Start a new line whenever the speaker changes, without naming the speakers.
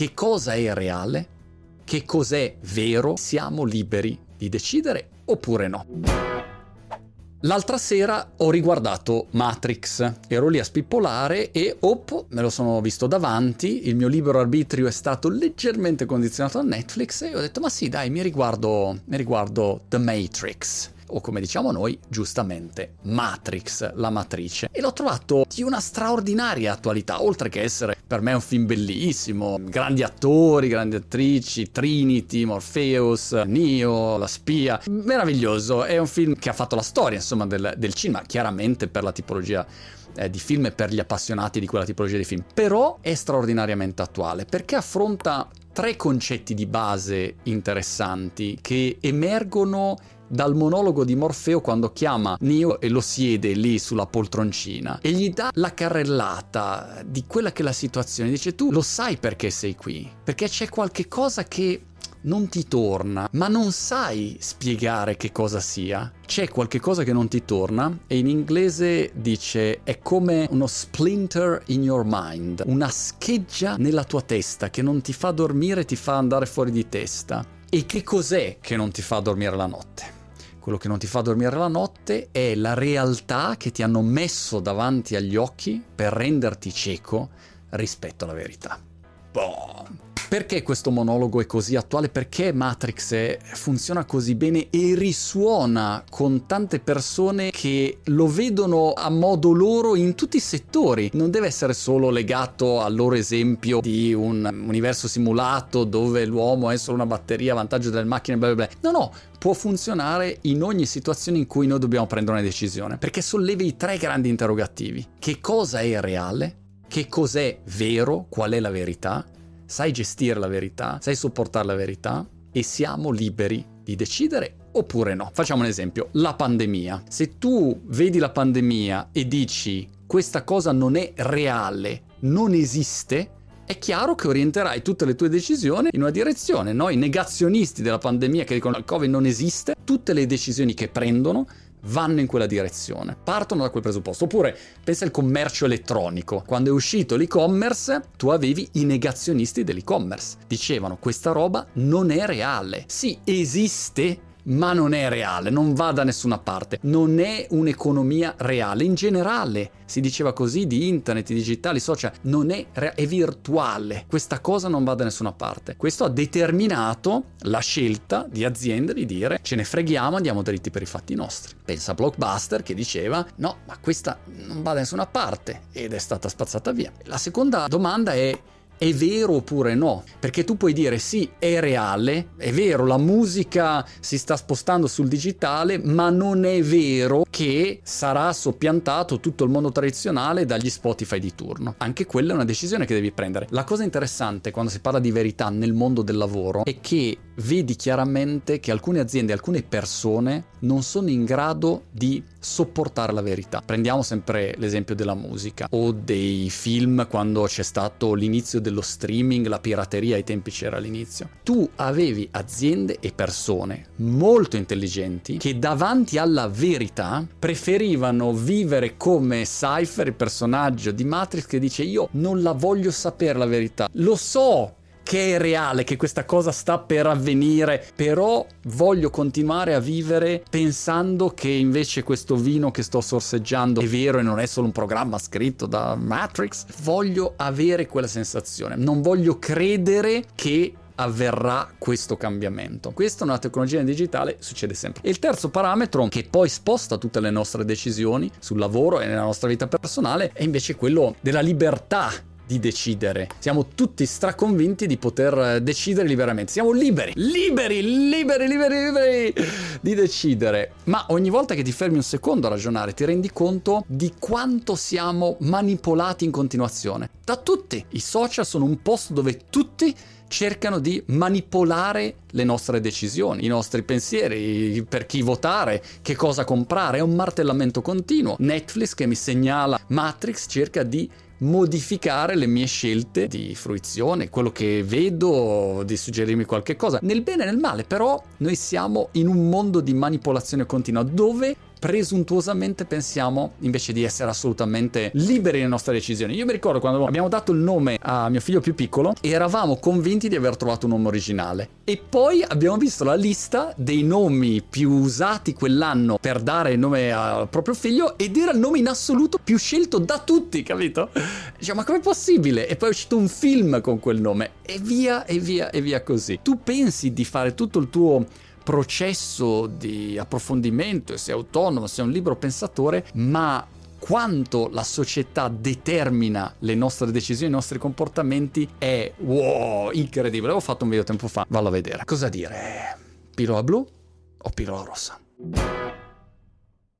che cosa è reale, che cos'è vero, siamo liberi di decidere oppure no. L'altra sera ho riguardato Matrix, ero lì a spippolare e op, me lo sono visto davanti, il mio libero arbitrio è stato leggermente condizionato da Netflix e ho detto ma sì dai mi riguardo, mi riguardo The Matrix o come diciamo noi, giustamente, Matrix, la matrice. E l'ho trovato di una straordinaria attualità, oltre che essere per me un film bellissimo, grandi attori, grandi attrici, Trinity, Morpheus, Neo, la spia, meraviglioso, è un film che ha fatto la storia, insomma, del, del cinema, chiaramente per la tipologia eh, di film e per gli appassionati di quella tipologia di film, però è straordinariamente attuale perché affronta tre concetti di base interessanti che emergono dal monologo di Morfeo quando chiama Neo e lo siede lì sulla poltroncina e gli dà la carrellata di quella che è la situazione. Dice tu lo sai perché sei qui, perché c'è qualche cosa che non ti torna, ma non sai spiegare che cosa sia. C'è qualche cosa che non ti torna e in inglese dice è come uno splinter in your mind, una scheggia nella tua testa che non ti fa dormire, ti fa andare fuori di testa. E che cos'è che non ti fa dormire la notte? Quello che non ti fa dormire la notte è la realtà che ti hanno messo davanti agli occhi per renderti cieco rispetto alla verità. Boh. Perché questo monologo è così attuale? Perché Matrix funziona così bene e risuona con tante persone che lo vedono a modo loro in tutti i settori. Non deve essere solo legato al loro esempio di un universo simulato dove l'uomo è solo una batteria a vantaggio delle macchine, bla bla bla. No, no, può funzionare in ogni situazione in cui noi dobbiamo prendere una decisione, perché solleva i tre grandi interrogativi. Che cosa è reale? Che cos'è vero? Qual è la verità? Sai gestire la verità, sai sopportare la verità e siamo liberi di decidere oppure no. Facciamo un esempio, la pandemia. Se tu vedi la pandemia e dici questa cosa non è reale, non esiste, è chiaro che orienterai tutte le tue decisioni in una direzione. Noi negazionisti della pandemia che dicono che il Covid non esiste, tutte le decisioni che prendono vanno in quella direzione, partono da quel presupposto. Oppure pensa al commercio elettronico. Quando è uscito l'e-commerce, tu avevi i negazionisti dell'e-commerce. Dicevano questa roba non è reale. Sì, esiste, ma non è reale, non va da nessuna parte, non è un'economia reale. In generale si diceva così di internet, di digitali, social, non è, reale, è virtuale. Questa cosa non va da nessuna parte. Questo ha determinato la scelta di aziende di dire ce ne freghiamo, andiamo dritti per i fatti nostri. Pensa a Blockbuster che diceva no, ma questa non va da nessuna parte ed è stata spazzata via. La seconda domanda è è vero oppure no? Perché tu puoi dire sì, è reale, è vero, la musica si sta spostando sul digitale, ma non è vero che sarà soppiantato tutto il mondo tradizionale dagli Spotify di turno. Anche quella è una decisione che devi prendere. La cosa interessante quando si parla di verità nel mondo del lavoro è che vedi chiaramente che alcune aziende, alcune persone non sono in grado di sopportare la verità. Prendiamo sempre l'esempio della musica o dei film quando c'è stato l'inizio dello streaming, la pirateria ai tempi c'era all'inizio. Tu avevi aziende e persone molto intelligenti che davanti alla verità preferivano vivere come Cypher, il personaggio di Matrix che dice io non la voglio sapere la verità. Lo so che è reale, che questa cosa sta per avvenire, però voglio continuare a vivere pensando che invece questo vino che sto sorseggiando è vero e non è solo un programma scritto da Matrix. Voglio avere quella sensazione, non voglio credere che avverrà questo cambiamento. Questo nella tecnologia digitale succede sempre. E il terzo parametro che poi sposta tutte le nostre decisioni sul lavoro e nella nostra vita personale è invece quello della libertà di decidere. Siamo tutti straconvinti di poter eh, decidere liberamente. Siamo liberi, liberi, liberi, liberi, liberi di decidere. Ma ogni volta che ti fermi un secondo a ragionare, ti rendi conto di quanto siamo manipolati in continuazione. Da tutti. I social sono un posto dove tutti cercano di manipolare le nostre decisioni, i nostri pensieri, per chi votare, che cosa comprare, è un martellamento continuo. Netflix che mi segnala Matrix cerca di modificare le mie scelte di fruizione, quello che vedo, di suggerirmi qualche cosa, nel bene e nel male, però noi siamo in un mondo di manipolazione continua dove presuntuosamente pensiamo invece di essere assolutamente liberi nelle nostre decisioni. Io mi ricordo quando abbiamo dato il nome a mio figlio più piccolo, eravamo convinti di aver trovato un nome originale. E poi abbiamo visto la lista dei nomi più usati quell'anno per dare il nome al proprio figlio ed era il nome in assoluto più scelto da tutti, capito? Diciamo, ma com'è possibile? E poi è uscito un film con quel nome e via e via e via così. Tu pensi di fare tutto il tuo processo di approfondimento e sei autonomo, sei un libero pensatore, ma quanto la società determina le nostre decisioni, i nostri comportamenti è wow, incredibile. Avevo fatto un video tempo fa, vallo a vedere. Cosa dire? Pillola blu o pillola rossa?